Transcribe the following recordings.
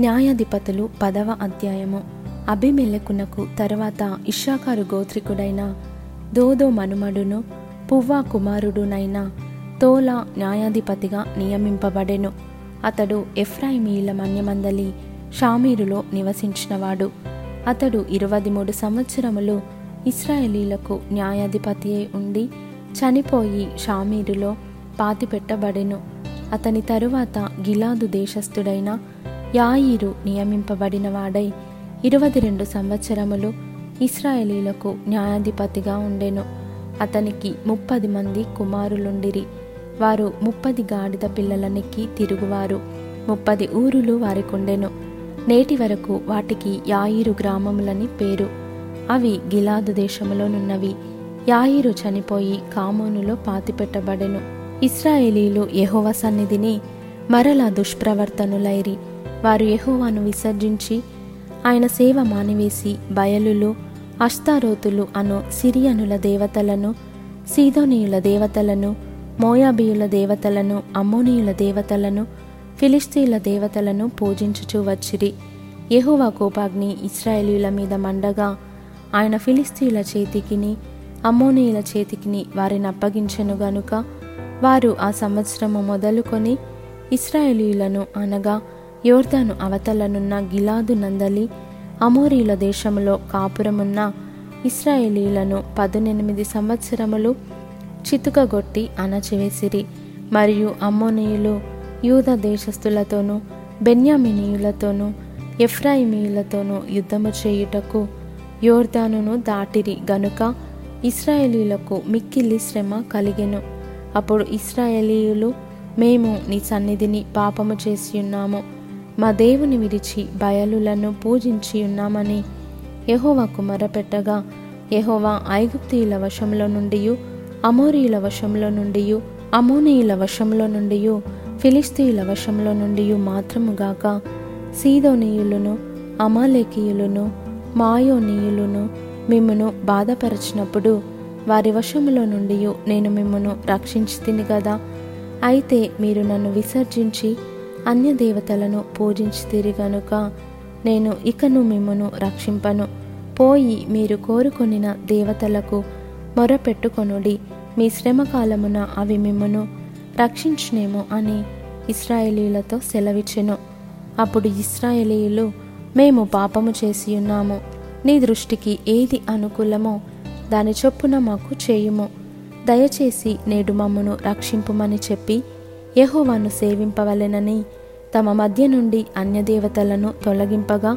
న్యాయాధిపతులు పదవ అధ్యాయము. అభిమెలకునకు తర్వాత ఇషాకారు గోత్రికుడైన దోదో మనుమడును పువ్వా కుమారుడునైన తోలా న్యాయాధిపతిగా నియమింపబడెను. అతడు ఎఫ్రాయిమీల మన్యమందలి షామీరులో నివసించినవాడు. అతడు ఇరవై మూడు సంవత్సరములు ఇస్రాయేలీలకు న్యాయాధిపతియే ఉండి చనిపోయి షామీరులో పాతిపెట్టబడెను. అతని తరువాత గిలాదు దేశస్థుడైన యాయిరు నియమింపబడినవాడై ఇరవై రెండు సంవత్సరములు ఇస్రాయేలీలకు న్యాయాధిపతిగా ఉండెను. అతనికి ముప్పది మంది కుమారులుండిరి. వారు ముప్పది గాడిద పిల్లలనికి తిరుగువారు. ముప్పది ఊరులు వారికుండెను. నేటి వరకు వాటికి యాయిరు గ్రామములని పేరు. అవి గిలాదు దేశములోనున్నవి. యాయిరు చనిపోయి కామోనులో పాతిపెట్టబడెను. ఇస్రాయేలీలు యహోవ సన్నిధిని మరల దుష్ప్రవర్తనులైరి. వారు యహోవాను విసర్జించి ఆయన సేవ మానివేసి బయలులు అష్తారోతులు అను సిరియనుల దేవతలను సీదోనీయుల దేవతలను మోయాబీయుల దేవతలను అమ్మోనీయుల దేవతలను ఫిలిస్తీన్ల దేవతలను పూజించుచూ వచ్చిరి. యెహోవా కోపాగ్ని ఇస్రాయేలీల మీద మండగా ఆయన ఫిలిస్తీన్ల చేతికిని అమ్మోనీయుల చేతికిని వారిని అప్పగించెను గనుక వారు ఆ సంవత్సరము మొదలుకొని ఇస్రాయేలీలను అనగా యోర్దాను అవతలనున్న గిలాదు నందలి అమోరీల దేశములో కాపురమున్న ఇస్రాయేలీలను పదునెనిమిది సంవత్సరములు చితుకగొట్టి అణచివేసిరి. మరియు అమ్మోనీయులు యూద దేశస్థులతోనూ బెన్యామినీయులతోనూ ఎఫ్రాయిమీయులతోనూ యుద్ధము చేయుటకు యోర్దానును దాటిరి. గనుక ఇస్రాయేలీలకు మిక్కిలి శ్రమ కలిగెను. అప్పుడు ఇస్రాయేలీయులు మేము నీ సన్నిధిని పాపము చేసి ఉన్నాము మా దేవుని విడిచి బయలులను పూజించి ఉన్నామని యహోవాకు మొరపెట్టగా యహోవా ఐగుప్తీయుల వశంలో నుండి అమోరీయుల వశంలో నుండి అమోనీయుల వశంలో నుండి ఫిలిస్తీయుల వశంలో నుండి మాత్రముగాక సీదోనీయులను అమాలేకీయులను మాయోనీయులను మిమ్మును బాధపరచినప్పుడు వారి వశములో నుండి నేను మిమ్మును రక్షించి తిని కదా అయితే మీరు నన్ను విసర్జించి అన్య దేవతలను పూజించితిరి గనుక. నేను ఇకను మిమ్మను రక్షింపను. పోయి మీరు కోరుకొనిన దేవతలకు మొరపెట్టుకొనుడి. మీ శ్రమ కాలమున అవి మిమ్మను రక్షించునేమో అని ఇస్రాయేలీలతో సెలవిచ్చెను. అప్పుడు ఇస్రాయేలీలు మేము పాపము చేసి ఉన్నాము. నీ దృష్టికి ఏది అనుకూలమో దాని చొప్పున మాకు చేయుము. దయచేసి నేడు మమ్మను రక్షింపుమని చెప్పి యెహోవాను సేవింపవలెనని తమ మధ్య నుండి అన్యదేవతలను తొలగింపగా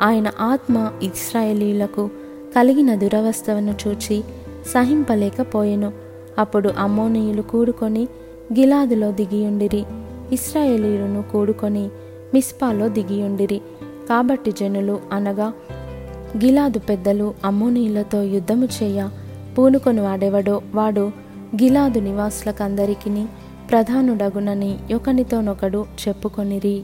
ఆయన ఆత్మ ఇస్రాయేలీలకు కలిగిన దురవస్థను చూచి సహింపలేకపోయెను. అప్పుడు అమ్మోనీయులు కూడుకొని గిలాదులో దిగియుండిరి. ఇస్రాయేలీలను కూడుకొని మిస్పాలో దిగియుండిరి. కాబట్టి జనులు అనగా గిలాదు పెద్దలు అమ్మోనీయులతో యుద్ధము చేయ పూనుకొని వాడెవడో వాడు గిలాదు నివాసులకందరికీ ప్రధానుడగునని ఒకనితోనొకడు చెప్పుకొనిరి.